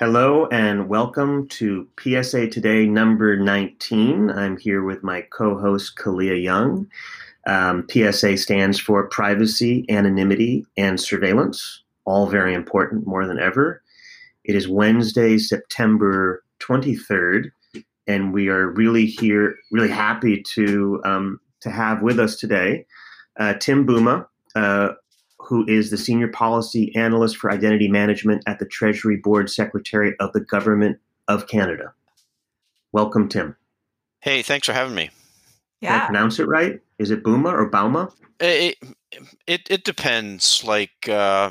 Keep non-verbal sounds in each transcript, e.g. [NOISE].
Hello and welcome to PSA Today number 19. I'm here with my co host, Kaliya Young. Um, PSA stands for Privacy, Anonymity, and Surveillance, all very important more than ever. It is Wednesday, September 23rd, and we are really here, really happy to, um, to have with us today uh, Tim Bouma, uh, who is the Senior Policy Analyst for Identity Management at the Treasury Board Secretary of the Government of Canada. Welcome, Tim. Hey, thanks for having me. Yeah. Can I pronounce it right? Is it Bouma or Bauma? It, it, it depends. Like uh,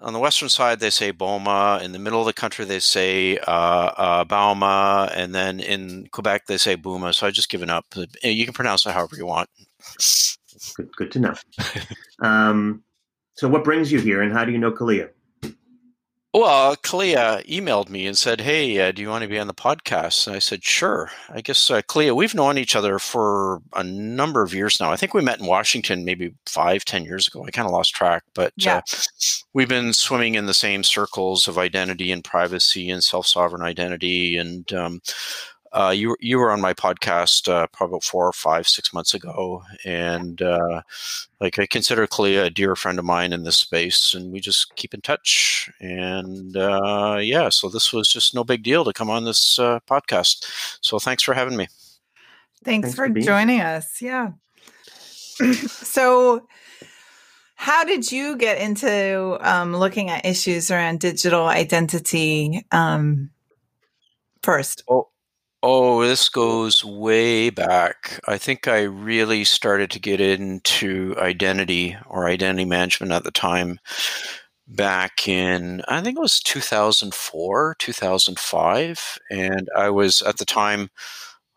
on the western side, they say Boma. In the middle of the country, they say uh, uh, Bauma. And then in Quebec, they say Bouma. So I've just given up. You can pronounce it however you want. Good, good to know. [LAUGHS] um, so, what brings you here, and how do you know Kaliya? Well, Kaliya emailed me and said, "Hey, uh, do you want to be on the podcast?" And I said, "Sure." I guess uh, Kaliya, we've known each other for a number of years now. I think we met in Washington maybe five, ten years ago. I kind of lost track, but uh, yeah. uh, we've been swimming in the same circles of identity and privacy and self-sovereign identity, and um, uh, you you were on my podcast uh, probably four or five six months ago, and uh, like I consider Kaliya a dear friend of mine in this space, and we just keep in touch. And uh, yeah, so this was just no big deal to come on this uh, podcast. So thanks for having me. Thanks, thanks for, for joining here. us. Yeah. [CLEARS THROAT] so how did you get into um, looking at issues around digital identity um, first? Oh, Oh, this goes way back. I think I really started to get into identity or identity management at the time back in, I think it was 2004, 2005. And I was at the time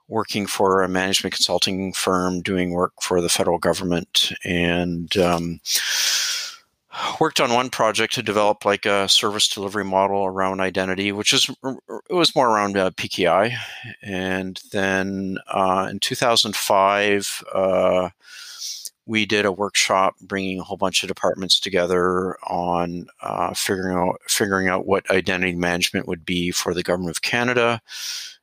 working for a management consulting firm doing work for the federal government. And, um, worked on one project to develop like a service delivery model around identity, which is it was more around uh, PKI, and then uh, in 2005. Uh, we did a workshop bringing a whole bunch of departments together on uh, figuring out figuring out what identity management would be for the government of Canada,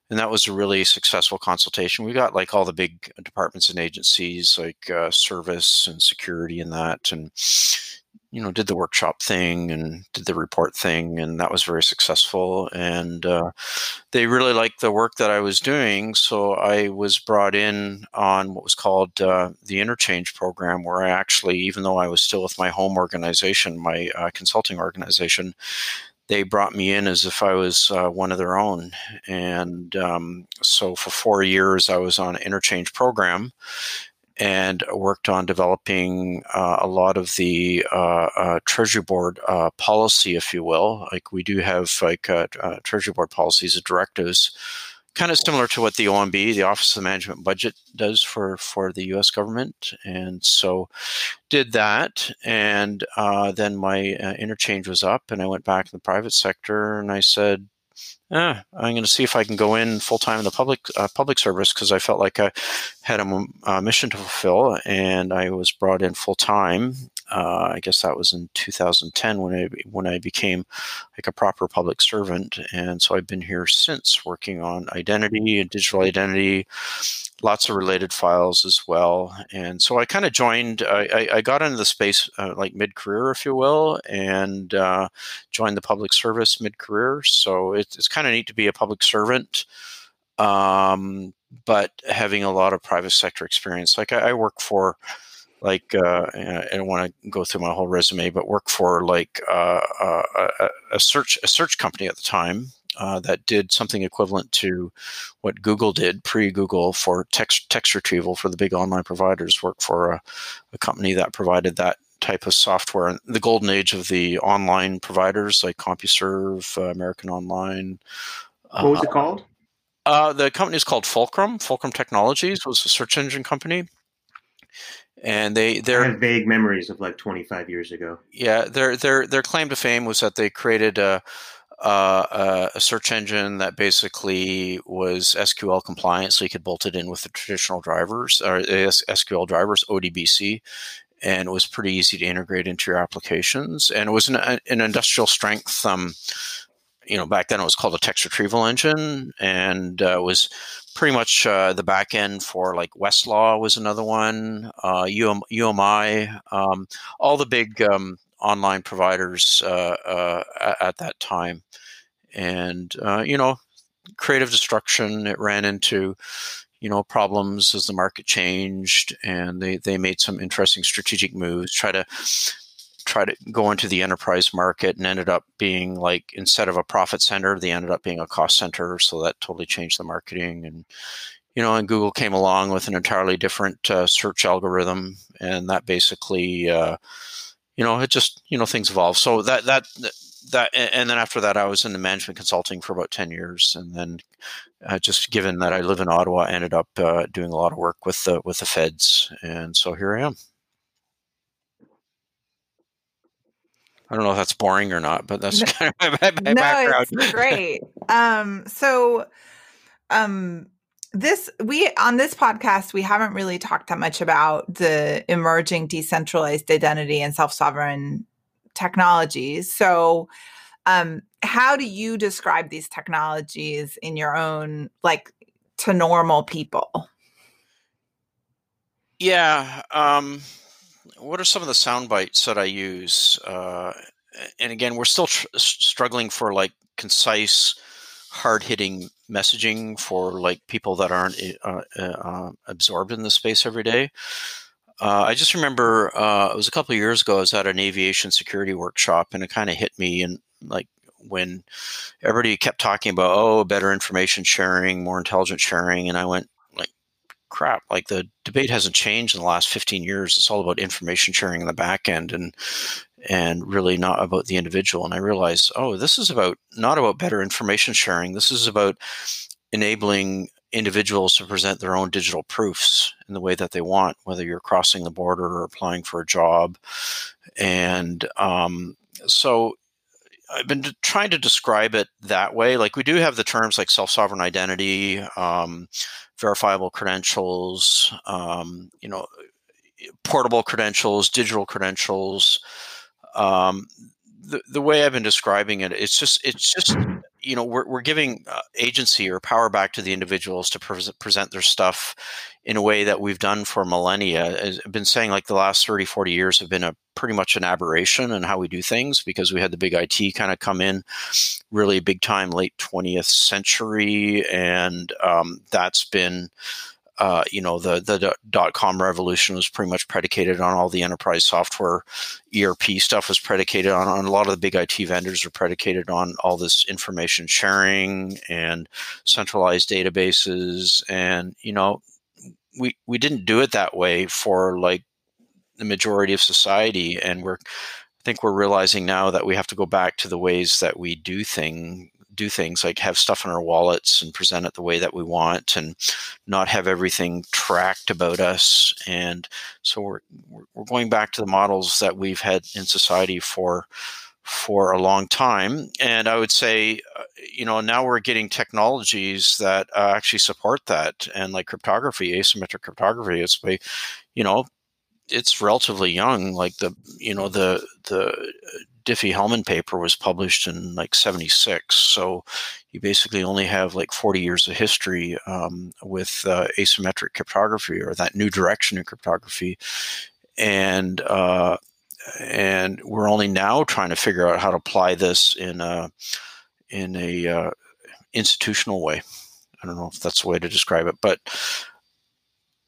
and that was a really successful consultation. We got like all the big departments and agencies, like uh, service and security, and that, and you know did the workshop thing and did the report thing and that was very successful and uh, they really liked the work that i was doing so i was brought in on what was called uh, the interchange program where i actually even though i was still with my home organization my uh, consulting organization they brought me in as if I was uh, one of their own. And um, so for four years, I was on an interchange program and worked on developing uh, a lot of the uh, uh, Treasury Board uh, policy, if you will. Like we do have like uh, Treasury Board policies and directives, kind of similar to what the OMB, the Office of Management Budget, does for for the U.S. government. And so, did that, and then my interchange was up, and I went back in the private sector, and I said, eh, I'm going to see if I can go in full time in the public uh, public service because I felt like I had a, a, mission to fulfill, and I was brought in full time. Uh, I guess that was in 2010 when I when I became like a proper public servant, and so I've been here since working on identity and digital identity, lots of related files as well. And so I kind of joined. I, I, got into the space uh, like mid career, if you will, and uh, joined the public service mid career. So it, it's kind of neat to be a public servant. Um, but having a lot of private sector experience, like I, I work for like uh, I don't want to go through my whole resume, but work for like uh, uh, a, a, search a search company at the time uh, that did something equivalent to what Google did pre-Google for text text retrieval for the big online providers. Work for a, a company that provided that type of software in the golden age of the online providers like CompuServe, uh, American Online. What was it uh, called? Uh, the company is called Fulcrum. Fulcrum Technologies was a search engine company and they they're have vague memories of like 25 years ago. Yeah, their their their claim to fame was that they created a a, a search engine that basically was SQL compliant, so you could bolt it in with the traditional drivers or SQL drivers, ODBC, and it was pretty easy to integrate into your applications. And it was an, an industrial strength. Um, you know, back then it was called a text retrieval engine, and uh, was pretty much uh, the back end for like Westlaw was another one, uh, UM, UMI, um, all the big um, online providers uh, uh, at that time, and uh, you know, creative destruction. It ran into you know problems as the market changed, and they they made some interesting strategic moves. Try to try to go into the enterprise market and ended up being like instead of a profit center they ended up being a cost center so that totally changed the marketing and you know and google came along with an entirely different uh, search algorithm and that basically uh, you know it just you know things evolve so that that that and then after that i was in the management consulting for about 10 years and then uh, just given that i live in ottawa I ended up uh, doing a lot of work with the with the feds and so here i am I don't know if that's boring or not, but that's kind of my, my no, background. It's great. Um, so, um, this we on this podcast we haven't really talked that much about the emerging decentralized identity and self-sovereign technologies. So, um, how do you describe these technologies in your own like to normal people? Yeah. Um, what are some of the sound bites that I use? Uh, and again, we're still tr- struggling for like concise, hard hitting messaging for like people that aren't eh, uh, uh, absorbed in the space every day. Uh, I just remember uh, it was a couple years ago. I was at an aviation security workshop, and it kind of hit me, and like when everybody kept talking about oh, better information sharing, more intelligent sharing, and I went, like, crap, like the debate hasn't changed in the last 15 years. It's all about information sharing in the back end and and really not about the individual. And I realized, oh, this is about not about better information sharing. This is about enabling individuals to present their own digital proofs in the way that they want, whether you're crossing the border or applying for a job. And um, so I've been trying to describe it that way. Like we do have the terms like self-sovereign identity, um, verifiable credentials, um, you know, portable credentials, digital credentials. Um, the, the way I've been describing it, it's just it's just you know we're, we're giving uh, agency or power back to the individuals to pre- present their stuff in a way that we've done for millennia. I've been saying like the last 30 40 years have been a pretty much an aberration in how we do things because we had the big it kind of come in really big time late 20th century and um, that's been uh, you know the the dot com revolution was pretty much predicated on all the enterprise software. Erp stuff was predicated on, on a lot of the big it vendors are predicated on all this information sharing and centralized databases. And you know we we didn't do it that way for like the majority of society. And we're I think we're realizing now that we have to go back to the ways that we do thing do things like have stuff in our wallets and present it the way that we want and not have everything tracked about us. And so we're we're going back to the models that we've had in society for for a long time. And i would say uh, you know now we're getting technologies that uh, actually support that. And like cryptography asymmetric cryptography it's you know it's relatively young. Like the you know the the Diffie-Hellman paper was published in like 76. So you basically only have like 40 years of history um, with uh, asymmetric cryptography or that new direction in cryptography. And, uh, and we're only now trying to figure out how to apply this in a, in a uh, institutional way. I don't know if that's the way to describe it, but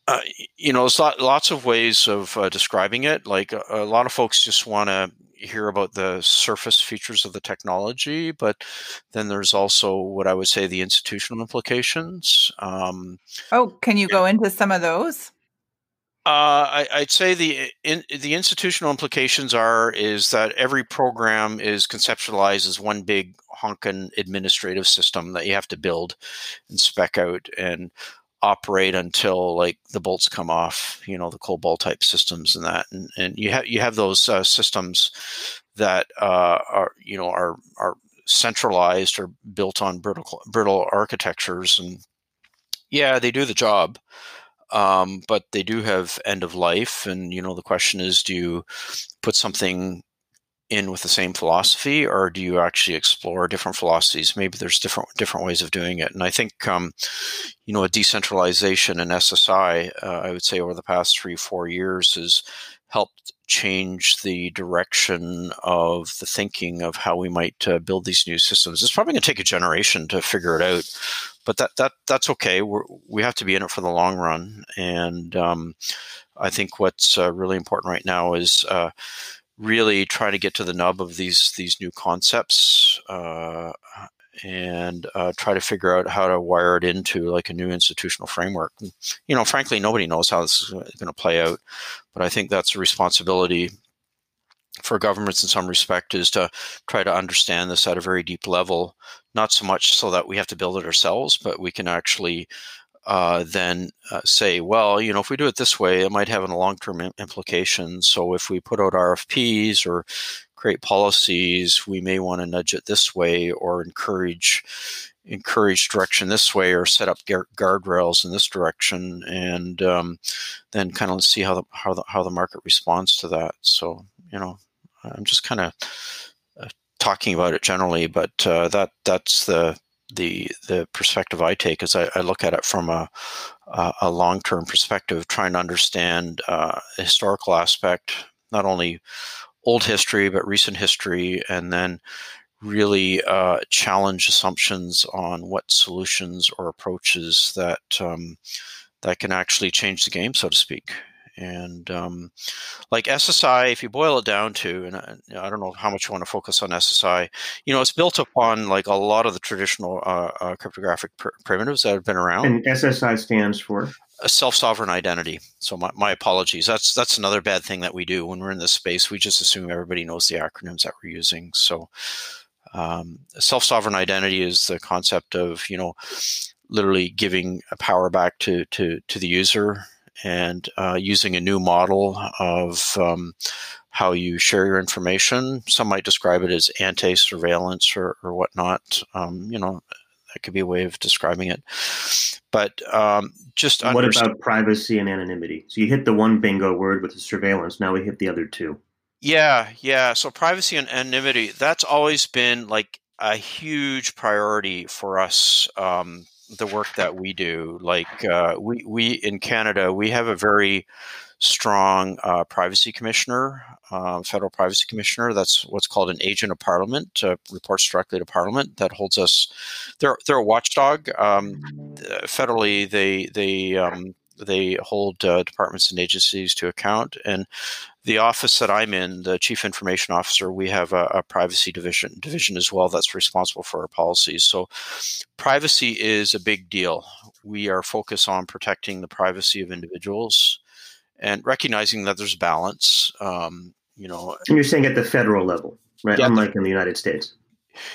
uh, you know, there's lots of ways of uh, describing it. Like a, a, lot of folks just want to hear about the surface features of the technology, but then there's also what I would say the institutional implications. Um, oh, can you yeah. go into some of those? Uh, I, would say the in, the institutional implications are is that every program is conceptualized as one big honkin' administrative system that you have to build and spec out, and operate until like the bolts come off you know the COBOL type systems and that and, and you have you have those uh, systems that uh, are you know are are centralized or built on brittle brittle architectures and yeah they do the job um, but they do have end of life and you know the question is do you put something in with the same philosophy, or do you actually explore different philosophies? Maybe there's different different ways of doing it. And I think, um, you know, a decentralization and SSI, uh, I would say over the past three four years has helped change the direction of the thinking of how we might uh, build these new systems. It's probably going to take a generation to figure it out, but that that that's okay. We're, we have to be in it for the long run, and um, I think what's uh, really important right now is uh, really try to get to the nub of these these new concepts uh, and uh, try to figure out how to wire it into like a new institutional framework. And, you know, frankly, nobody knows how this is going to play out, but I think that's a responsibility for governments in some respect is to try to understand this at a very deep level, not so much so that we have to build it ourselves, but we can actually uh, then uh, say, well, you know, if we do it this way, it might have a long-term implication. So if we put out RFPs or create policies, we may want to nudge it this way or encourage encourage direction this way or set up guardrails in this direction and um, then kind of see how the how the how the market responds to that so you know i'm just kind of uh, talking about it generally but uh, that that's the the the perspective I take is I, I look at it from a a, long term perspective, trying to understand uh, historical aspect, not only old history but recent history, and then really uh, challenge assumptions on what solutions or approaches that um, that can actually change the game, so to speak. And um, like SSI, if you boil it down to, and I, I, don't know how much you want to focus on SSI, you know, it's built upon like a lot of the traditional uh, uh, cryptographic pr- primitives that have been around. And SSI stands for a self-sovereign identity. So my, my apologies. That's that's another bad thing that we do when we're in this space. We just assume everybody knows the acronyms that we're using. So um, self-sovereign identity is the concept of you know literally giving a power back to to to the user and uh, using a new model of um, how you share your information. Some might describe it as anti-surveillance or, or whatnot. Um, you know, that could be a way of describing it. But um, just what understand- about privacy and anonymity? So you hit the one bingo word with the surveillance. Now we hit the other two. Yeah, yeah. So privacy and anonymity, that's always been like a huge priority for us um, the work that we do. Like uh, we we in Canada, we have a very strong uh, privacy commissioner, uh, federal privacy commissioner. That's what's called an agent of parliament. Uh, reports directly to parliament. That holds us. They're they're a watchdog. Um, federally, they they um, they hold uh, departments and agencies to account. And the office that I'm in, the chief information officer, we have a, a, privacy division division as well that's responsible for our policies. So privacy is a big deal. We are focused on protecting the privacy of individuals and recognizing that there's balance. Um, you know, and you're saying at the federal level, right? Yeah, Unlike in the United States.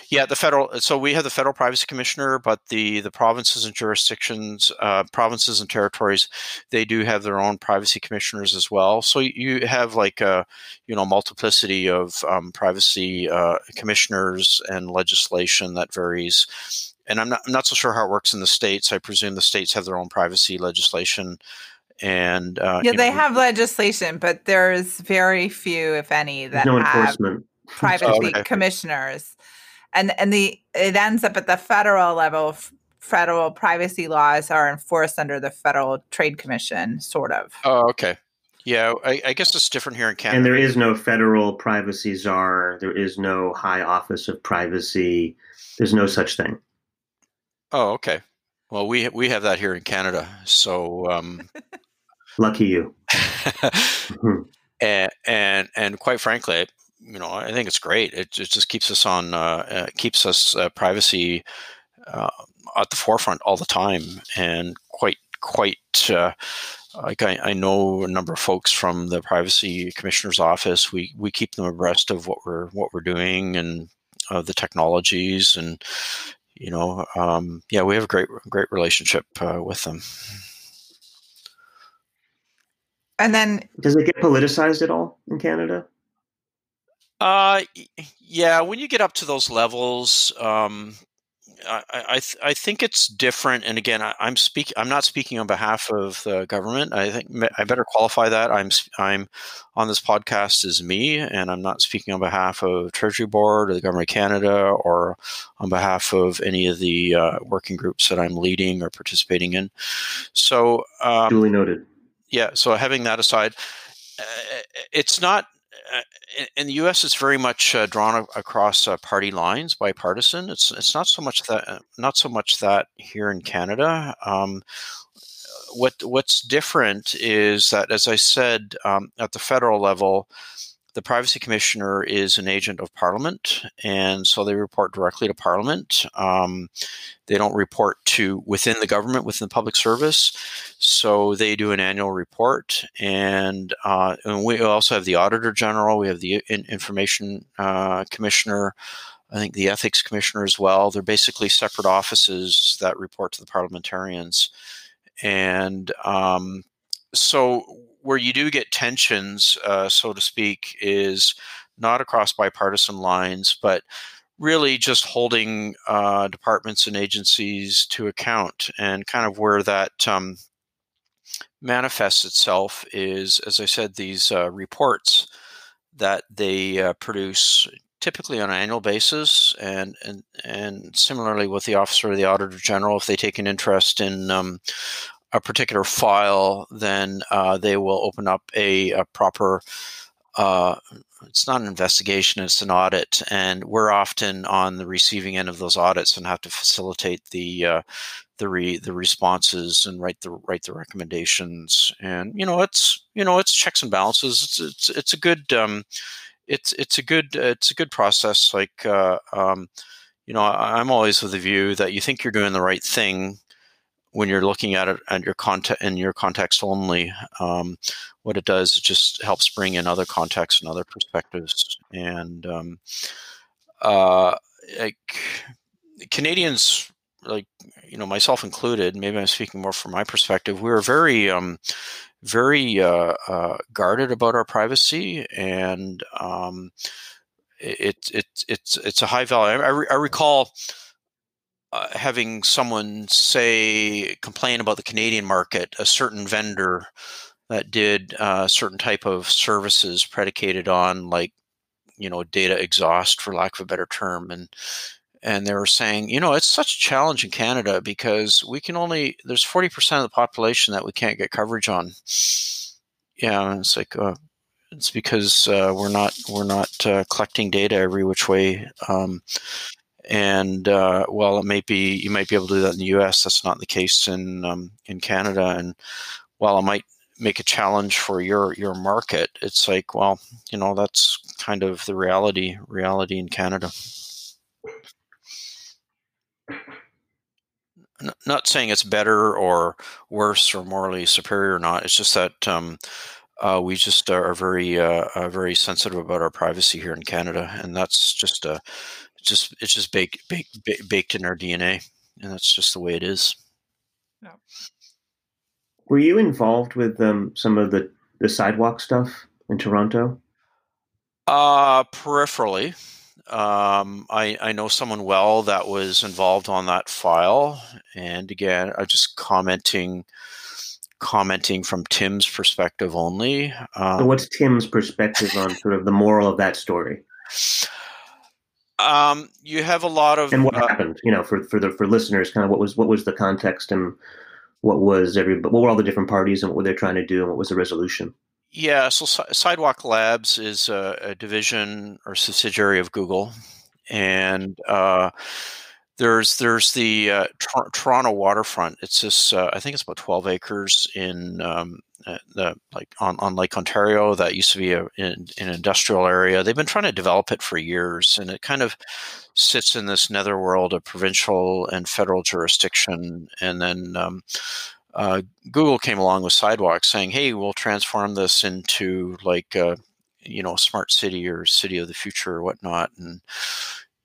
Yeah, the federal. So we have the federal privacy commissioner, but the the provinces and jurisdictions, uh, provinces and territories, they do have their own privacy commissioners as well. So you have like a you know multiplicity of um, privacy uh, commissioners and legislation that varies. And I'm not I'm not so sure how it works in the states. I presume the states have their own privacy legislation and uh, yeah, they know, have legislation, but there's very few, if any, that no have enforcement. [LAUGHS] privacy oh, okay. commissioners and and the it ends up at the federal level federal privacy laws are enforced under the federal trade commission sort of. Oh okay. Yeah I, I, guess it's different here in canada and there is no federal privacy czar. There is no high office of privacy. There's no such thing. Oh okay. Well we we have that here in canada so um lucky you. [LAUGHS] And, and and quite frankly you know, I think it's great. It, it just keeps us on, uh, uh, keeps us uh, privacy uh, at the forefront all the time, and quite, quite. Uh, like I, I, know a number of folks from the privacy commissioner's office. We we keep them abreast of what we're what we're doing and uh, the technologies, and you know, um, yeah, we have a great great relationship with them. And then, does it get politicized at all in Canada? Uh, yeah. When you get up to those levels, um, I, I, th- I, think it's different. And again, I, am speaking. I'm not speaking on behalf of the government. I think I better qualify that. I'm I'm on this podcast as me, and I'm not speaking on behalf of Treasury Board or the Government of Canada or on behalf of any of the uh, working groups that I'm leading or participating in. So um, duly noted. Yeah. So having that aside, uh, it's not in the U.S., it's very much uh, drawn across uh, party lines, bipartisan. It's it's not so much that uh, not so much that here in Canada. Um, what what's different is that, as I said, um, at the federal level, the privacy commissioner is an agent of parliament and so they report directly to parliament. Um, they don't report to within the government within the public service. So they do an annual report and, uh, and we also have the auditor general we have the information uh, commissioner i think the ethics commissioner as well. They're basically separate offices that report to the parliamentarians. And um, so where you do get tensions, uh, so to speak, is not across bipartisan lines, but really just holding uh, departments and agencies to account. And kind of where that um, manifests itself is, as I said, these uh, reports that they uh, produce typically on an annual basis, and and and similarly with the officer of the auditor general, if they take an interest in um, a particular file, then uh, they will open up a, a proper. Uh, it's not an investigation; it's an audit, and we're often on the receiving end of those audits and have to facilitate the uh, the re, the responses and write the write the recommendations. And you know, it's you know, it's checks and balances. It's it's it's a good um, it's it's a good it's a good process. Like uh, um, you know, I'm always of the view that you think you're doing the right thing when you're looking at it and your context in your context only, um, what it does it just helps bring in other contexts and other perspectives. And um, uh, like Canadians, like you know myself included, maybe I'm speaking more from my perspective. We were very um, very uh, uh, guarded about our privacy and um, it, it, it's it's a high value. I, I recall uh, having someone say complain about the Canadian market, a certain vendor that did a uh, certain type of services predicated on like you know data exhaust for lack of a better term and and they were saying you know it's such a challenge in canada because we can only there's 40% of the population that we can't get coverage on. Yeah it's like uh, it's because uh, we're not we're not uh, collecting data every which way um, and uh, while it may be you might be able to do that in the U.S., that's not the case in um, in Canada. And while it might make a challenge for your your market, it's like well, you know, that's kind of the reality reality in Canada. not saying it's better or worse or morally superior or not. It's just that um, uh, we just are very uh, uh, very sensitive about our privacy here in Canada, and that's just a just it's just baked baked baked in our DNA, and that's just the way it is. Yeah. Were you involved with um, some of the the sidewalk stuff in Toronto? Uh peripherally. Um, I, I know someone well that was involved on that file, and again, I just commenting commenting from Tim's perspective only. Um, so, what's Tim's perspective on sort of the moral of that story? [LAUGHS] Um, you have a lot of and what uh, happened, you know, for for the for listeners, kind of what was what was the context and what was every what were all the different parties and what were they trying to do and what was the resolution? Yeah, so Sidewalk Labs is a, a division or subsidiary of Google, and uh, there's there's the uh, Toronto waterfront. It's this uh, I think it's about 12 acres in um, uh, the like on, on Lake Ontario that used to be a, in, an industrial area. They've been trying to develop it for years, and it kind of sits in this netherworld of provincial and federal jurisdiction. And then um, uh, Google came along with Sidewalk, saying, "Hey, we'll transform this into like." Uh, you know, a smart city or city of the future or whatnot. And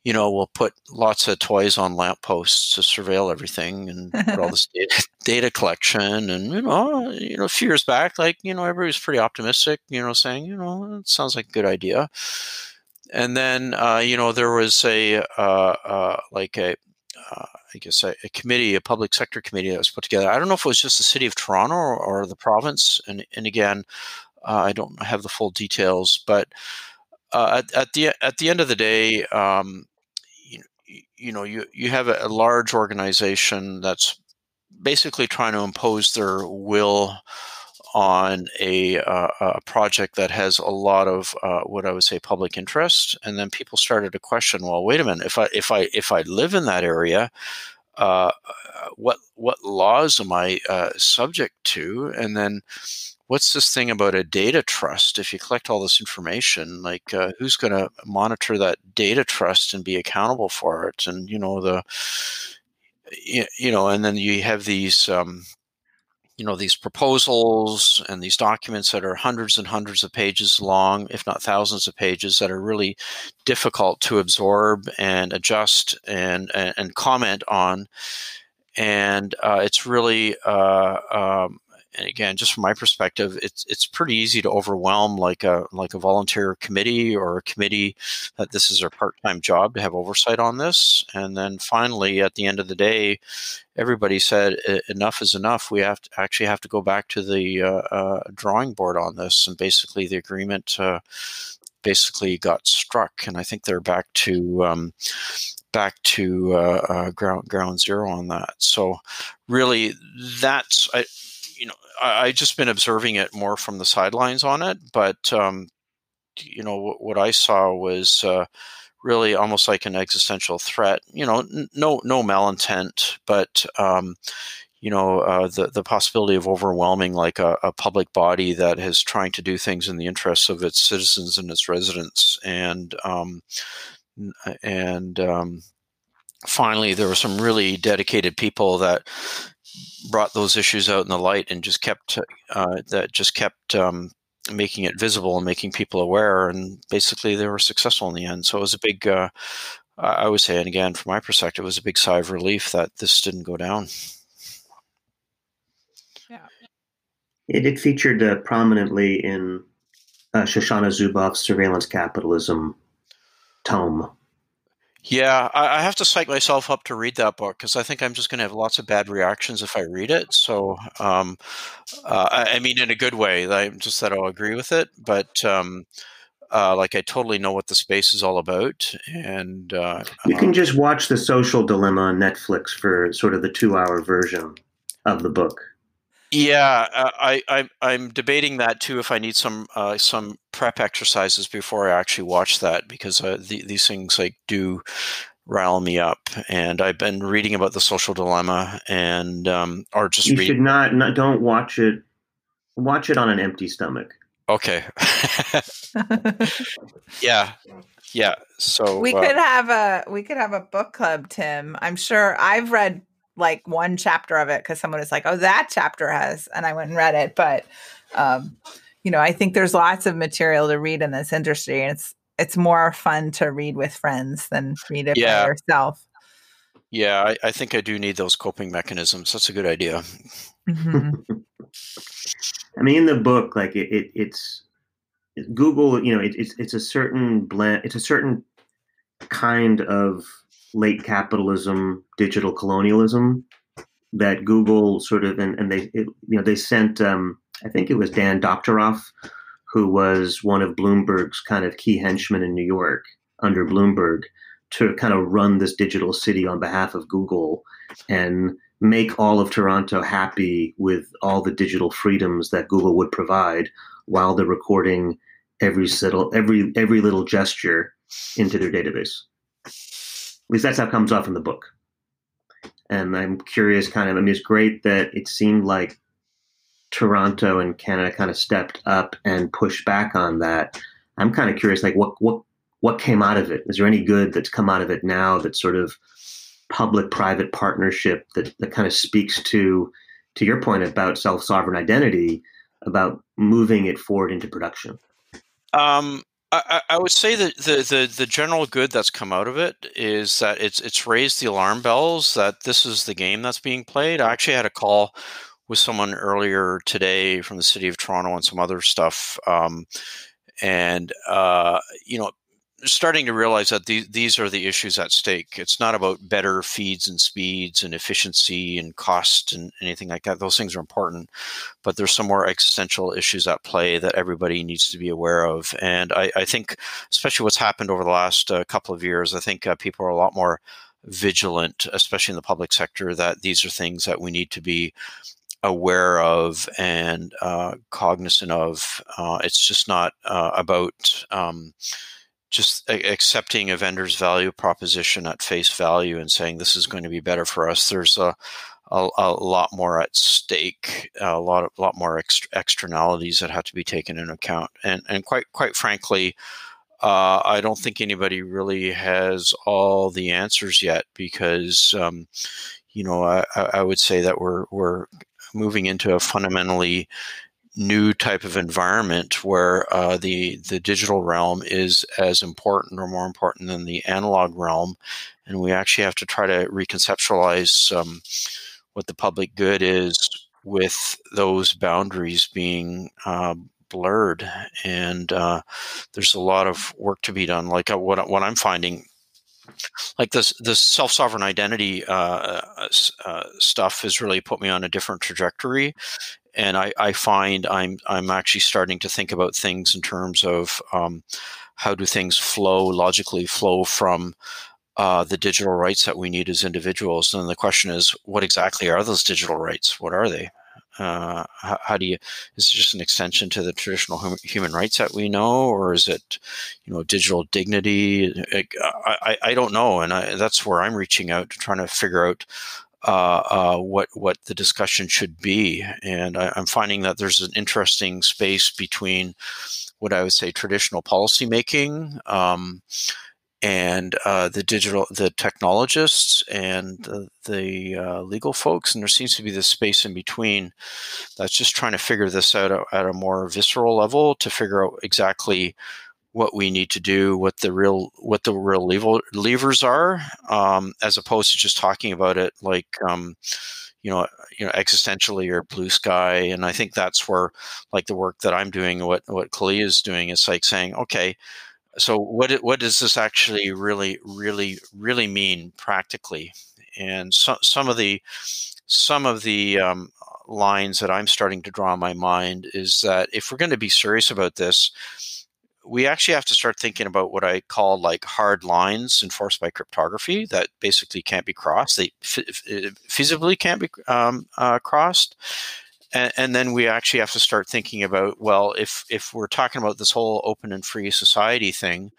you know, we'll put lots of toys on lampposts to surveil everything and all [LAUGHS] this data, data, collection. And, you know, you know, a few years back, like, you know, everybody was pretty optimistic, you know, saying, you know, it sounds like a good idea. And then, uh, you know, there was a, uh, uh, like a, uh, I guess a, a, committee, a public sector committee that was put together. I don't know if it was just the city of Toronto or, or the province, and and again, uh, I don't have the full details, but uh, at, at, the at the end of the day, um, you know, you you have a, large organization that's basically trying to impose their will on a, uh, a project that has a lot of uh, what I would say public interest, and then people started to question, well, wait a minute, if I if I if I live in that area, uh, what what laws am I uh, subject to? And then what's this thing about a data trust? If you collect all this information, like uh, who's going to monitor that data trust and be accountable for it? And you know the you know, and then you have these um, you know these proposals and these documents that are hundreds and hundreds of pages long if not thousands of pages that are really difficult to absorb and adjust and and, and comment on and uh, it's really uh, um, and again, just from my perspective, it's it's pretty easy to overwhelm like a like a volunteer committee or a committee that this is their part time job to have oversight on this. And then finally, at the end of the day, everybody said enough is enough. We have to actually have to go back to the uh, uh, drawing board on this, and basically the agreement uh, basically got struck. And I think they're back to um, back to uh, uh, ground ground zero on that. So really, that's I, you know, I, I just been observing it more from the sidelines on it, but um, you know what, what, I saw was uh, really almost like an existential threat. You know, n- no no malintent, but um, you know uh, the the possibility of overwhelming like a, a, public body that is trying to do things in the interests of its citizens and its residents, and um, and um, finally there were some really dedicated people that brought those issues out in the light and just kept uh, that just kept um, making it visible and making people aware and basically they were successful in the end. So it was a big uh, i would say and again from my perspective it was a big sigh of relief that this didn't go down. Yeah. It, it featured uh, prominently in uh, shoshana zuboff's surveillance capitalism tome yeah, I, I have to psych myself up to read that book because I think I'm just going to have lots of bad reactions if I read it. So, um, uh, I, I, mean, in a good way. I'm just that I'll agree with it, but um, uh, like I totally know what the space is all about. And uh, you can um just watch the Social Dilemma on Netflix for sort of the two-hour version of the book. Yeah, uh, I, I I'm debating that too. If I need some uh, some prep exercises before I actually watch that, because uh, the, these things like do rile me up. And I've been reading about the social dilemma, and um, or just you should not, not don't watch it. Watch it on an empty stomach. Okay. [LAUGHS] [LAUGHS] yeah, yeah. So we uh, could have a we could have a book club, Tim. I'm sure I've read like one chapter of it because someone was like, "Oh, that chapter has," and I went and read it. But um, you know, I think there's lots of material to read in this industry, and it's it's more fun to read with friends than read it yeah. by yourself. Yeah, I, I, think I do need those coping mechanisms. That's a good idea. Mm-hmm. [LAUGHS] I mean, in the book, like it, it it's Google. You know, it, it's it's a certain blend. It's a certain kind of late capitalism, digital colonialism that Google sort of and, and they it, you know they sent um, I think it was Dan Doctoroff who was one of Bloomberg's kind of key henchmen in New York under Bloomberg to kind of run this digital city on behalf of Google and make all of Toronto happy with all the digital freedoms that Google would provide while they're recording every little every every little gesture into their database. At least that's how it comes off in the book. And I'm curious, kind of. I mean, it's great that it seemed like Toronto and Canada kind of stepped up and pushed back on that. I'm kind of curious, like what what what came out of it? Is there any good that's come out of it now? That sort of public-private partnership that that kind of speaks to to your point about self-sovereign identity, about moving it forward into production. Um, I, I, would say that the, the the general good that's come out of it is that it's it's raised the alarm bells that this is the game that's being played. I actually had a call with someone earlier today from the city of Toronto and some other stuff, um, and uh, you know, starting to realize that these, these are the issues at stake. It's not about better feeds and speeds and efficiency and cost and anything like that. Those things are important, but there's some more existential issues at play that everybody needs to be aware of. And I, I think, especially what's happened over the last uh, couple of years, I think uh, people are a lot more vigilant, especially in the public sector, that these are things that we need to be aware of and uh, cognizant of. Uh, it's just not uh, about um, just accepting a vendor's value proposition at face value and saying this is going to be better for us. There's a a, a lot more at stake, a lot of, lot more ext- externalities that have to be taken into account, and and quite quite frankly, uh, I don't think anybody really has all the answers yet because, um, you know, I, I, would say that we're we're moving into a fundamentally new type of environment where uh, the the digital realm is as important or more important than the analog realm, and we actually have to try to reconceptualize um, what the public good is with those boundaries being uh, blurred. And uh, there's a lot of work to be done. Like uh, what what I'm finding like this this self sovereign identity uh, uh, uh, stuff has really put me on a different trajectory, and I, I, find I'm I'm actually starting to think about things in terms of um, how do things flow logically flow from uh, the digital rights that we need as individuals. And the question is, what exactly are those digital rights? What are they? Uh, how, how, do you is it just an extension to the traditional hum, human rights that we know or is it you know digital dignity i, I, I don't know and I, that's where i'm reaching out to trying to figure out uh, uh, what what the discussion should be and I, am finding that there's an interesting space between what i would say traditional policy making um, and uh, the digital the technologists and the, the uh, legal folks and there seems to be this space in between that's just trying to figure this out at a more visceral level to figure out exactly what we need to do what the real what the real lever, levers are um, as opposed to just talking about it like um, you know you know existentially or blue sky. And i think that's where like the work that i'm doing what what Kaliya is doing is like saying okay so what what does this actually really really really mean practically? And so, some of the some of the um, lines that i'm starting to draw in my mind is that if we're going to be serious about this we actually have to start thinking about what i call like hard lines enforced by cryptography that basically can't be crossed. They f- feasibly can't be um, uh, crossed. And, and, then we actually have to start thinking about well if if we're talking about this whole open and free society thing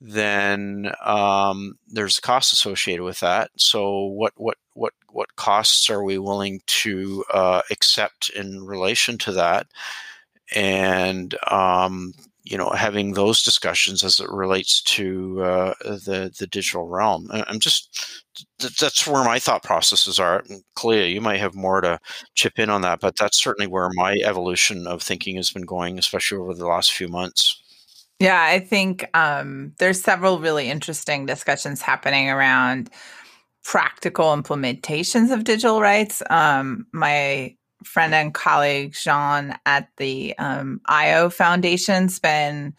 then um, there's costs associated with that. So what what what what costs are we willing to uh, accept in relation to that? And um, you know having those discussions as it relates to uh, the the digital realm. I'm just that's where my thought processes are. And Kaliya, you might have more to chip in on that, but that's certainly where my evolution of thinking has been going, especially over the last few months. Yeah, I think um, there's several really interesting discussions happening around practical implementations of digital rights. Um, my friend and colleague Jean at the um, IO Foundation's been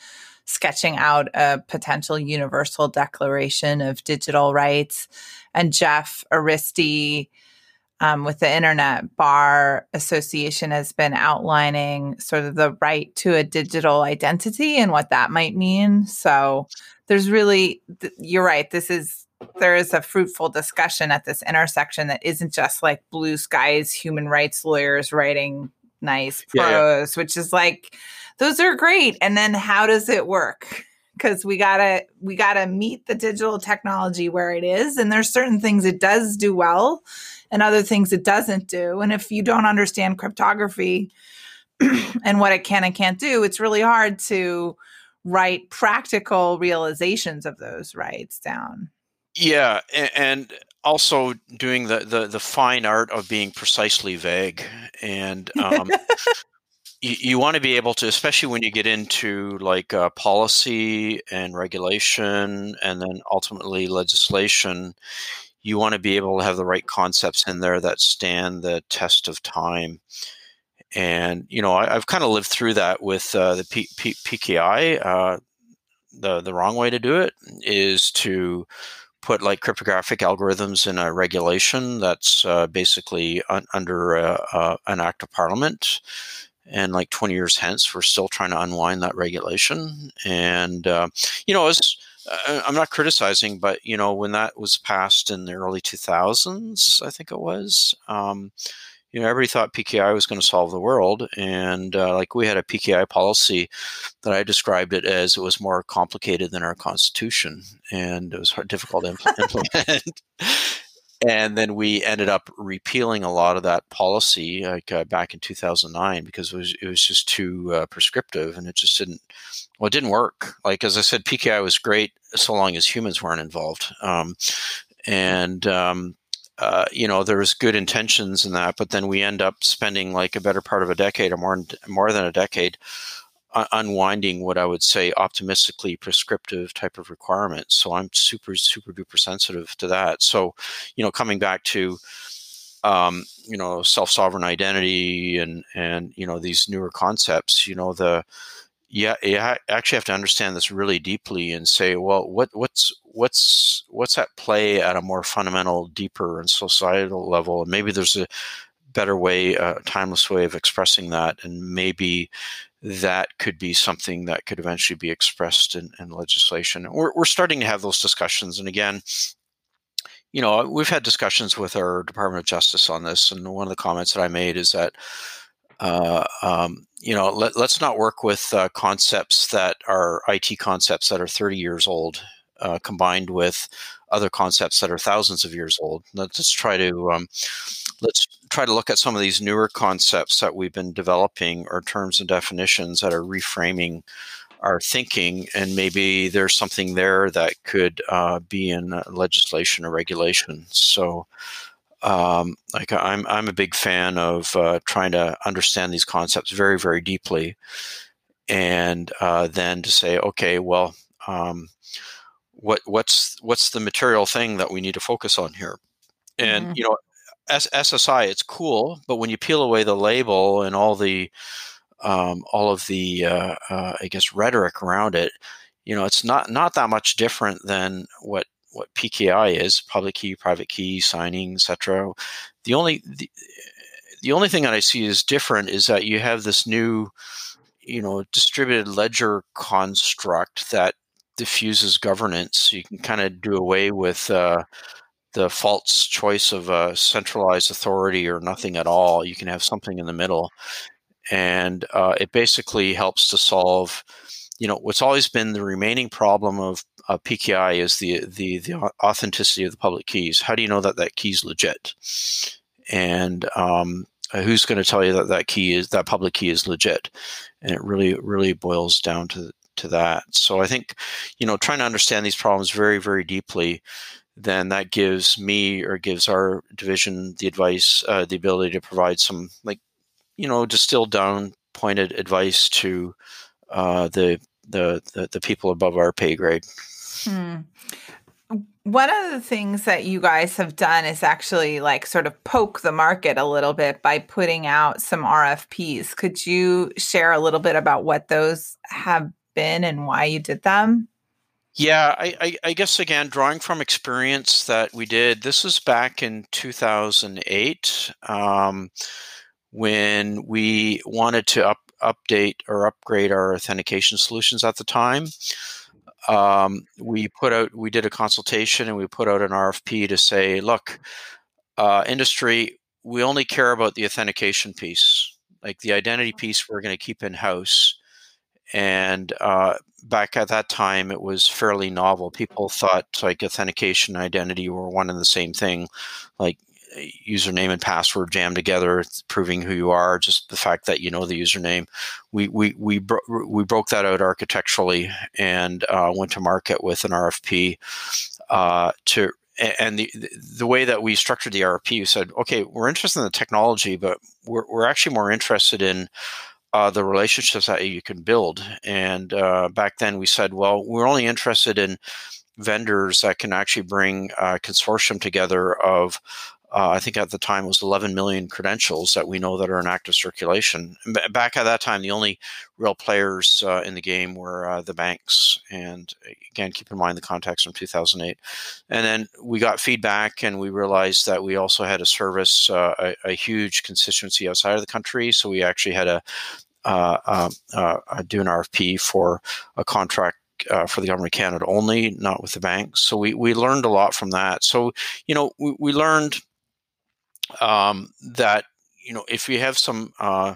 sketching out a potential universal declaration of digital rights. And Jeff Aresty um, with the Internet Bar Association has been outlining sort of the right to a digital identity and what that might mean. So there's really, you're right. This is there is a fruitful discussion at this intersection that isn't just like blue skies human rights lawyers writing nice prose, yeah, yeah. which is like those are great. And then how does it work? Because we gotta we gotta meet the digital technology where it is, and there's certain things it does do well, and other things it doesn't do. And if you don't understand cryptography [CLEARS THROAT] and what it can and can't do, it's really hard to write practical realizations of those rights down. Yeah, and also doing the, the, the fine art of being precisely vague, and um, [LAUGHS] you, you want to be able to, especially when you get into like uh, policy and regulation, and then ultimately legislation. You want to be able to have the right concepts in there that stand the test of time. And you know, I, have kind of lived through that with uh, the P- P- PKI. Uh, the the wrong way to do it is to put like cryptographic algorithms in a regulation that's uh, basically un- under an act of parliament. And like 20 years hence we're still trying to unwind that regulation. And uh, you know as uh, i'm not criticizing but you know when that was passed in the early 2000s i think it was um, you know everybody thought pki was going to solve the world and uh, like we had a pki policy that i described it as it was more complicated than our constitution and it was hard, difficult to [LAUGHS] implement. And then we ended up repealing a lot of that policy like uh, back in 2009 because it was it was just too uh, prescriptive and it just didn't well it didn't work. Like as i said pki was great so long as humans weren't involved um, and um, uh, you know there's good intentions in that but then we end up spending like a better part of a decade or more more than a decade unwinding what I would say optimistically prescriptive type of requirements. So I'm super, super duper sensitive to that. So, you know, coming back to, um, you know, self sovereign identity and, and, you know, these newer concepts, you know, the, yeah, I actually have to understand this really deeply and say, well, what, what's, what's, what's at play at a more fundamental, deeper and societal level? And maybe there's a, better way, a timeless way of expressing that, and maybe that could be something that could eventually be expressed in, in legislation. We're, we're starting to have those discussions. And again, you know, we've had discussions with our Department of Justice on this. And one of the comments that I made is that, uh, um, you know, let, us not work with uh, concepts that are IT concepts that are 30 years old, uh, combined with other concepts that are thousands of years old. Let's try to um, let's try to look at some of these newer concepts that we've been developing or terms and definitions that are reframing our thinking, and maybe there's something there that could uh, be in uh, legislation or regulation. So, um, like I'm, I'm a big fan of uh, trying to understand these concepts very, very deeply, and uh, then to say, okay, well, um, what what's what's the material thing that we need to focus on here? And mm-hmm. you know, S- SSI, it's cool, but when you peel away the label and all the um, all of the uh, uh, I guess rhetoric around it, you know, it's not not that much different than what what PKI is: public key, private key, signing, etc. The only the, the only thing that I see is different is that you have this new, you know, distributed ledger construct that diffuses governance. You can kind of do away with. Uh, the false choice of a centralized authority or nothing at all. You can have something in the middle, and uh, it basically helps to solve. You know, what's always been the remaining problem of uh, PKI is the, the the authenticity of the public keys. How do you know that that key is legit? And um, who's going to tell you that that key is that public key is legit? And it really really boils down to to that. So I think, you know, trying to understand these problems very very deeply then that gives me or gives our division the advice, uh, the ability to provide some like, you know, distilled down, pointed advice to uh, the, the, the the people above our pay grade. Hmm. One of the things that you guys have done is actually like sort of poke the market a little bit by putting out some RFPs. Could you share a little bit about what those have been and why you did them? Yeah, I, I, I, guess again, drawing from experience that we did, this was back in 2008 um, when we wanted to up, update or upgrade our authentication solutions at the time. Um, we put out, we did a consultation and we put out an RFP to say, look, uh, industry, we only care about the authentication piece, like the identity piece, we're going to keep in house and uh, back at that time it was fairly novel. People thought like authentication and identity were one and the same thing. Like username and password jammed together proving who you are just the fact that you know the username we we we, bro- we broke that out architecturally and uh, went to market with an rfp uh, to and the the way that we structured the RFP, we said, okay, we're interested in the technology, but we're, we're actually more interested in uh, the relationships that you can build. And uh, back then we said, well, we're only interested in vendors that can actually bring a consortium together of uh, I think at the time it was 11 million credentials that we know that are in active circulation. Back at that time, the only real players uh, in the game were uh, the banks. And again, keep in mind the context from 2008. And then we got feedback, and we realized that we also had to service uh, a, a, huge constituency outside of the country. So we actually had to uh, um, uh, do an RFP for a contract uh, for the government of Canada only, not with the banks. So we, we learned a lot from that. So, you know, we, we learned um, that you know if you have some uh,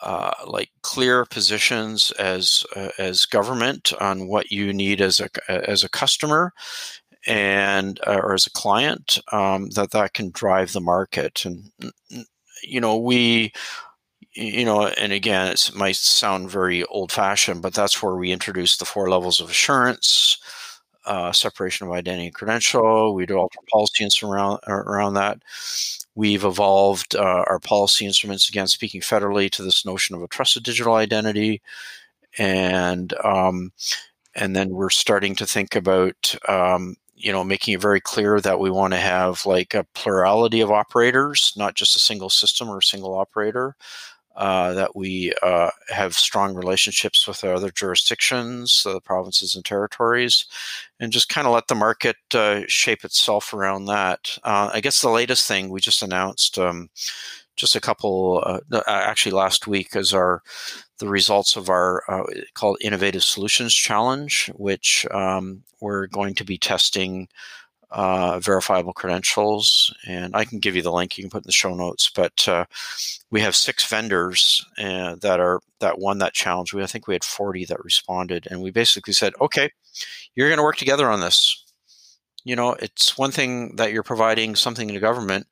uh, like clear positions as uh, as government on what you need as a as a customer and uh, or as a client um, that that can drive the market. And you know we you know and again it might sound very old fashioned but that's where we introduce the four levels of assurance uh, separation of identity and credential. We developed policy around around that. We've evolved uh, our policy instruments again, speaking federally to this notion of a trusted digital identity, and um, and then we're starting to think about um, you know making it very clear that we want to have like a plurality of operators, not just a single system or a single operator. Uh, that we uh, have strong relationships with our other jurisdictions, uh, the provinces and territories, and just kind of let the market uh, shape itself around that. Uh, I guess the latest thing we just announced um, just a couple, actually last week, is our the results of our called Innovative Solutions Challenge, which um, we're going to be testing uh, verifiable credentials. And I can give you the link. You can put in the show notes. But uh, we have six vendors uh, that are that won that challenge. We I think we had 40 that responded, and we basically said, okay, you're going to work together on this. You know, it's one thing that you're providing something to government,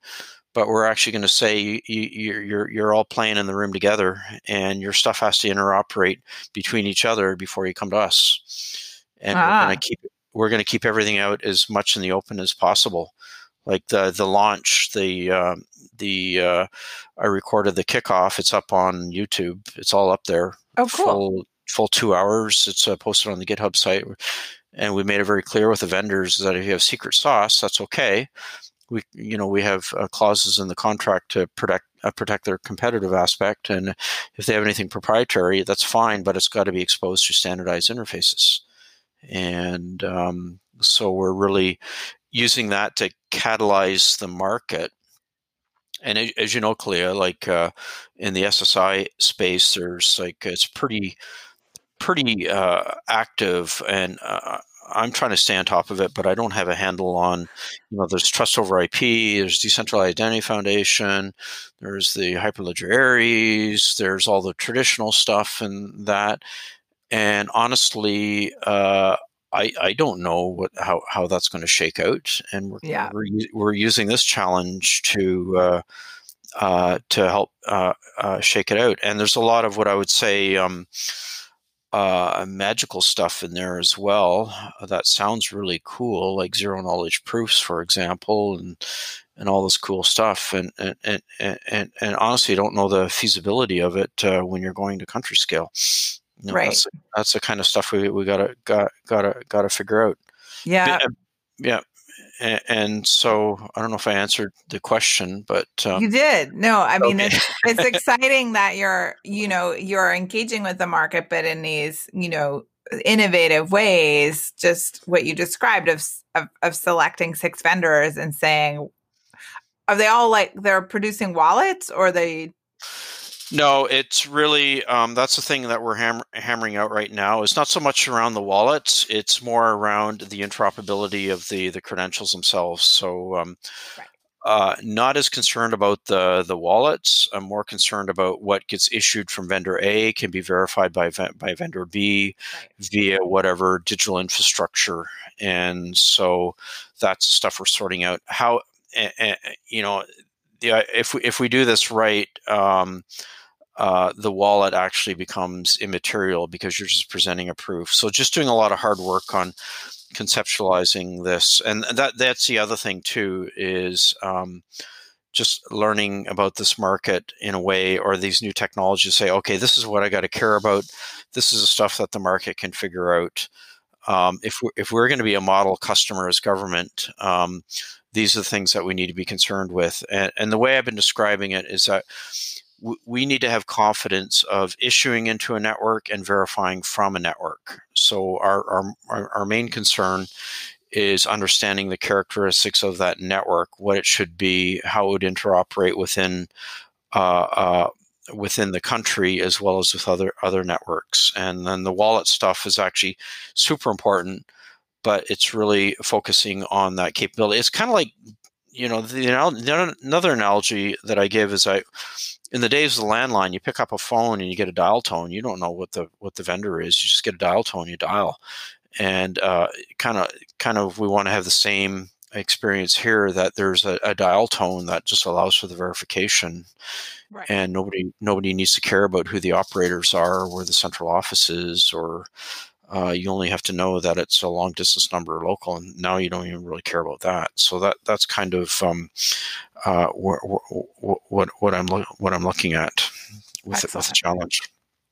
but we're actually going to say you, you, you're you're all playing in the room together, and your stuff has to interoperate between each other before you come to us. And ah. we're going to keep it we're going to keep everything out as much in the open as possible. Like the the launch, the uh, the uh, I recorded the kickoff. It's up on YouTube. It's all up there. Oh, cool. Full, full two hours. It's uh, posted on the GitHub site, and we made it very clear with the vendors that if you have secret sauce, that's okay. We you know we have uh, clauses in the contract to protect uh, protect their competitive aspect, and if they have anything proprietary, that's fine, but it's got to be exposed to standardized interfaces and um, so we're really using that to catalyze the market. And as, you know, Kaliya, like uh, in the SSI space, there's like it's pretty pretty uh, active, and uh, I'm trying to stay on top of it, but I don't have a handle on. You know, there's Trust over IP, there's Decentralized Identity Foundation, there's the Hyperledger Aries, there's all the traditional stuff and that and honestly, uh, I I don't know what how how that's going to shake out, and we're yeah. we're, we're using this challenge to. Uh, uh, to help uh, uh, shake it out, and there's a lot of what I would say um, uh, magical stuff in there as well. that sounds really cool, like zero knowledge proofs, for example, and and all this cool stuff. And and and and, and honestly, I don't know the feasibility of it uh, when you're going to country scale. You know, right. That's, that's, the kind of stuff we, we gotta got gotta gotta figure out. Yeah. Yeah. And, and, so I don't know if I answered the question, but um, you did. No, I mean okay. it's it's exciting that you're you know you're engaging with the market, but in these you know innovative ways. Just what you described of of, of selecting six vendors and saying, are they all like they're producing wallets or they no, it's really um, that's the thing that we're ham- hammering out right now. It's not so much around the wallets; it's more around the interoperability of the the credentials themselves. So, um, right. uh, not as concerned about the the wallets. I'm more concerned about what gets issued from vendor A can be verified by by vendor B right. via whatever digital infrastructure, and so that's the stuff we're sorting out. How you know, the, if we if we do this right. Um, uh, the wallet actually becomes immaterial because you're just presenting a proof. So just doing a lot of hard work on conceptualizing this, and that that's the other thing too is um, just learning about this market in a way, or these new technologies. Say, okay, this is what I got to care about. This is the stuff that the market can figure out. um, if we're, if we're going to be a model customer as government, um, these are the things that we need to be concerned with. And, and the way I've been describing it is that we need to have confidence of issuing into a network and verifying from a network. So our, our, our, main concern is understanding the characteristics of that network, what it should be, how it would interoperate within uh, uh, within the country as well as with other other networks. And then the wallet stuff is actually super important, but it's really focusing on that capability. It's kind of like you know the another analogy that I give is I in the days of the landline, you pick up a phone and you get a dial tone. You don't know what the what the vendor is. You just get a dial tone, you dial, and uh, kind of kind of we want to have the same experience here that there's a, a, dial tone that just allows for the verification right. and nobody nobody needs to care about who the operators are or where the central office is or uh, you only have to know that it's a long distance number or local and now you don't even really care about that so that that's kind of um, uh, what, what, what i'm lo- what i'm looking at with, with the challenge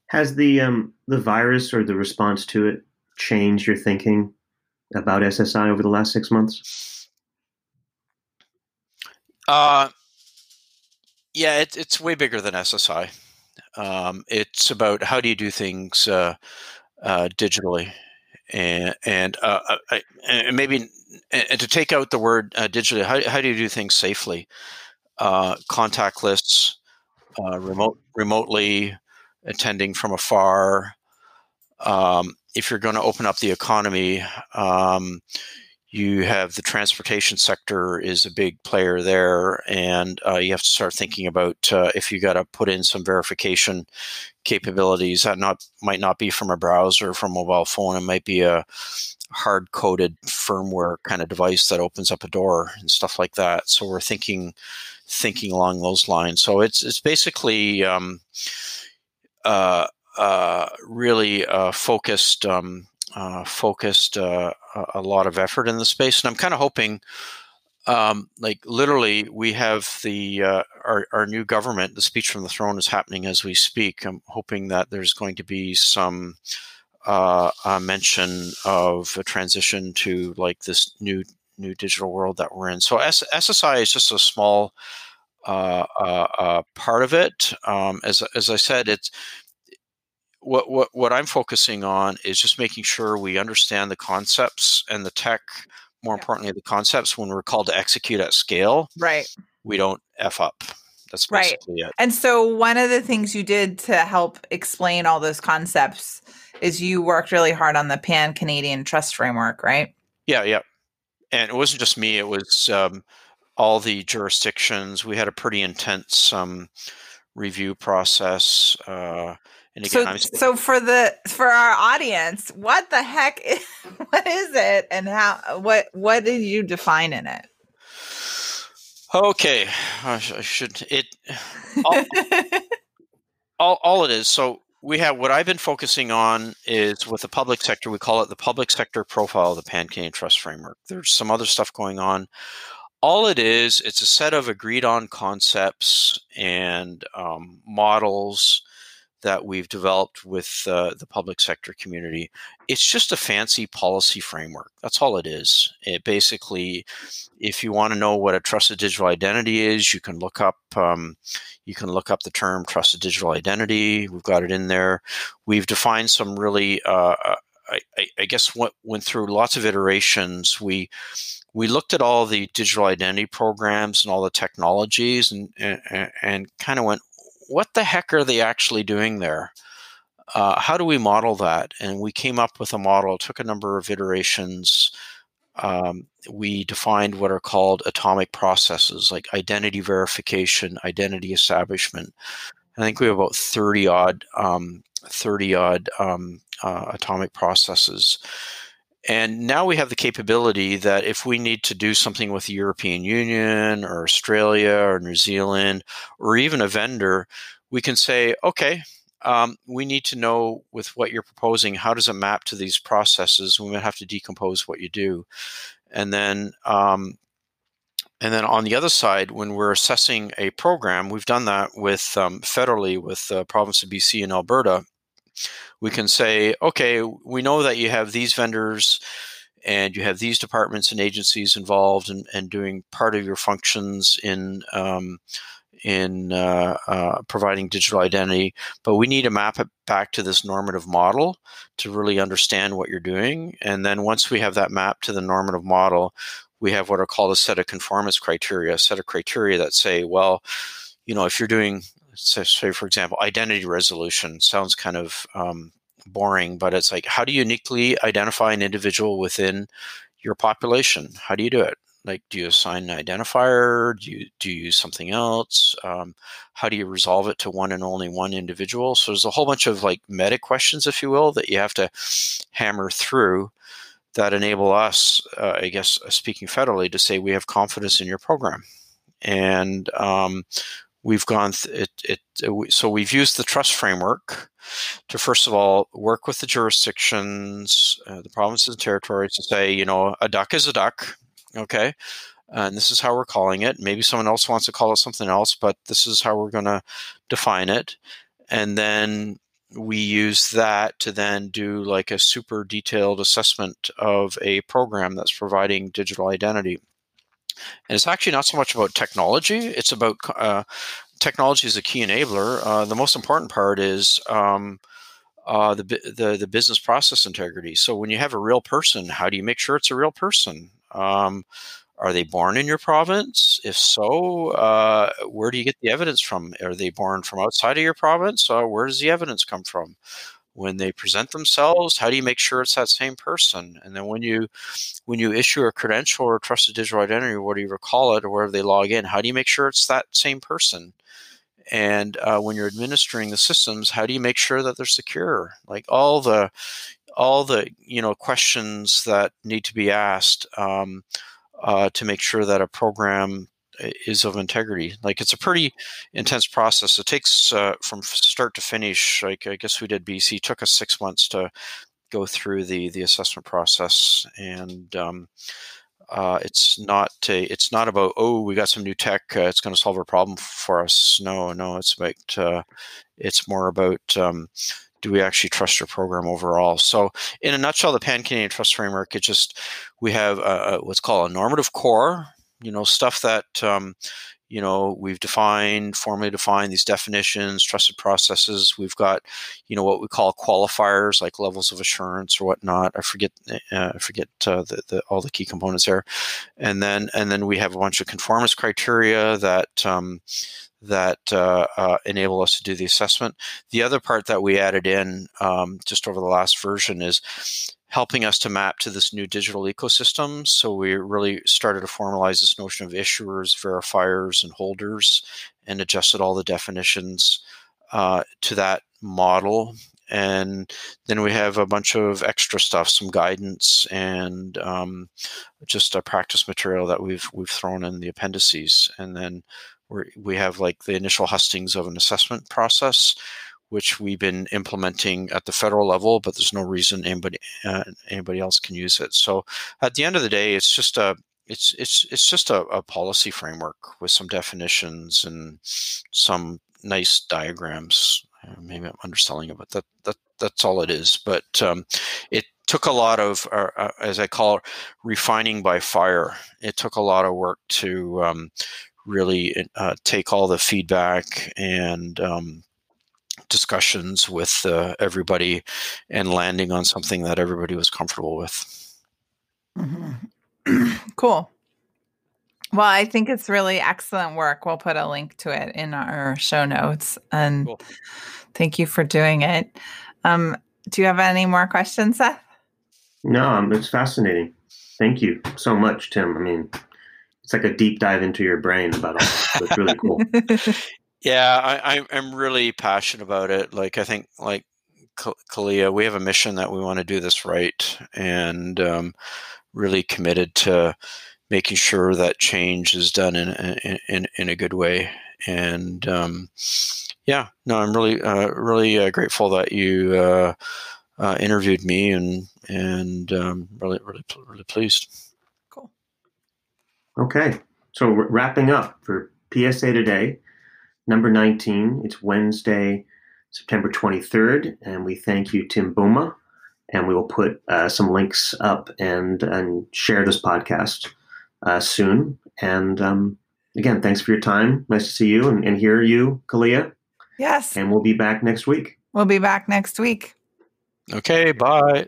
has the um, the virus or the response to it changed your thinking about SSI over the last six months? Uh, yeah, it, it's way bigger than SSI. Um, it's about how do you do things uh, uh, digitally, and and, uh, uh I, and maybe and to take out the word uh, digitally, how, how do you do things safely? Uh, contactless, remote remotely attending from afar. Um, if you're going to open up the economy, um, you have the transportation sector is a big player there, and uh, you have to start thinking about uh, if you got to put in some verification capabilities. That not might not be from a browser, from a mobile phone. It might be a hard coded firmware kind of device that opens up a door and stuff like that. So we're thinking thinking along those lines. So it's it's basically um, uh, uh really uh, focused. Um, uh, focused uh, a lot of effort in the space, and I'm kind of hoping, um, like literally, we have the uh, our our new government. The speech from the throne is happening as we speak. I'm hoping that there's going to be some uh, mention of a transition to like this new new digital world that we're in. So S- SSI is just a small uh, uh, uh, part of it. Um, as as I said, it's what what what I'm focusing on is just making sure we understand the concepts and the tech. More yeah. importantly, the concepts when we're called to execute at scale. Right. We don't f up. That's basically right. it. And so, one of the things you did to help explain all those concepts is you worked really hard on the Pan Canadian Trust Framework, right? Yeah, yeah. And it wasn't just me; it was um, all the jurisdictions. We had a pretty intense um, review process. Uh, and again, so, so for the for our audience, what the heck is [LAUGHS] what is it, and how what what did you define in it? Okay, I, should it all, [LAUGHS] all, all it is. So we have what I've been focusing on is with the public sector. We call it the public sector profile of the Pan Canadian Trust Framework. There's some other stuff going on. All it is, it's a set of agreed on concepts and um, models that we've developed with uh, the public sector community. It's just a fancy policy framework. That's all it is. It basically, if you want to know what a trusted digital identity is, you can look up um, you can look up the term trusted digital identity. We've got it in there. We've defined some really. Uh, uh I, I, guess what went through lots of iterations. We we looked at all the digital identity programs and all the technologies and, and, and kind of went, what the heck are they actually doing there? Uh, how do we model that? And we came up with a model. Took a number of iterations. Um, we defined what are called atomic processes, like identity verification, identity establishment. I think we have about thirty odd, um, thirty odd um, uh, atomic processes. And now we have the capability that if we need to do something with the European Union or Australia or New Zealand or even a vendor, we can say, okay, um, we need to know with what you're proposing, how does it map to these processes? We might have to decompose what you do. And then um, and then on the other side, when we're assessing a program, we've done that with um, federally with the province of BC and Alberta we can say, okay, we know that you have these vendors and you have these departments and agencies involved and, and doing part of your functions in um, in uh, uh, providing digital identity, but we need to map it back to this normative model to really understand what you're doing. And then once we have that map to the normative model, we have what are called a set of conformance criteria, a set of criteria that say, well, you know, if you're doing, say for example, identity resolution, sounds kind of um, boring, but it's like, how do you uniquely identify an individual within your population? How do you do it? like do you assign an identifier do you do you use something else um, how do you resolve it to one and only one individual so there's a whole bunch of like meta questions if you will that you have to hammer through that enable us uh, i guess uh, speaking federally to say we have confidence in your program and um, we've gone th- it, it uh, so we've used the trust framework to first of all work with the jurisdictions uh, the provinces and territories to say you know a duck is a duck Okay. And this is how we're calling it. Maybe someone else wants to call it something else, but this is how we're going to define it. And then we use that to then do like a super detailed assessment of a program that's providing digital identity. And it's actually not so much about technology, it's about uh, technology is a key enabler. Uh, the most important part is um, uh, the, the the business process integrity. So when you have a real person, how do you make sure it's a real person? Um, are they born in your province? If so, uh, where do you get the evidence from? Are they born from outside of your province? Uh, where does the evidence come from? When they present themselves, how do you make sure it's that same person? And then when you when you issue a credential or trusted digital identity, or whatever you call it, or wherever they log in, how do you make sure it's that same person? And uh, when you're administering the systems, how do you make sure that they're secure? Like all the all the you know questions that need to be asked um, uh, to make sure that a program is of integrity. Like it's a pretty intense process. It takes uh, from start to finish. Like I guess we did BC. It took us six months to go through the the assessment process, and um, uh, it's not a, it's not about oh we got some new tech. Uh, it's going to solve a problem for us. No, no. It's about uh, it's more about um, do we actually trust your program overall? So, in a nutshell, the Pan Canadian Trust Framework, it just we have a, a, what's called a normative core. You know, stuff that um, you know we've defined, formally defined these definitions, trusted processes. We've got you know what we call qualifiers like levels of assurance or whatnot. I forget uh, I forget uh, the, the, all the key components there, and then and then we have a bunch of conformance criteria that um, that uh, uh, enable us to do the assessment. The other part that we added in um, just over the last version is helping us to map to this new digital ecosystem. So we really started to formalize this notion of issuers, verifiers, and holders, and adjusted all the definitions uh, to that model. And then we have a bunch of extra stuff, some guidance, and um, just a practice material that we've we've thrown in the appendices. And then we we have like the initial hustings of an assessment process, which we've been implementing at the federal level, but there's no reason anybody uh, anybody else can use it. So at the end of the day, it's just a it's it's it's just a, a policy framework with some definitions and some nice diagrams. Uh, maybe I'm underselling it, but that that that's all it is. But um, it took a lot of, uh, uh, as I call it, refining by fire. It took a lot of work to um, really uh, take all the feedback and um, discussions with uh, everybody and landing on something that everybody was comfortable with. Mm-hmm. [CLEARS THROAT] cool. Well, I think it's really excellent work. We'll put a link to it in our show notes. And cool. thank you for doing it. Um, do you have any more questions, Seth? No, um, it's fascinating. Thank you so much, Tim. I mean, it's like a deep dive into your brain about all So it's really cool. [LAUGHS] yeah, I, I'm really passionate about it. Like I think, like Kaliya, we have a mission that we want to do this right, and um, really committed to making sure that change is done in in, in a good way. And um, yeah, no, I'm really uh, really uh, grateful that you uh, uh interviewed me, and and um, really really really pleased. Cool. Okay, so wrapping up for PSA today, number 19. It's Wednesday, September 23rd. And we thank you, Tim Bouma. And we will put uh, some links up and, and share this podcast uh, soon. And um, again, thanks for your time. Nice to see you and, and hear you, Kaliya. Yes. And we'll be back next week. We'll be back next week. Okay, bye.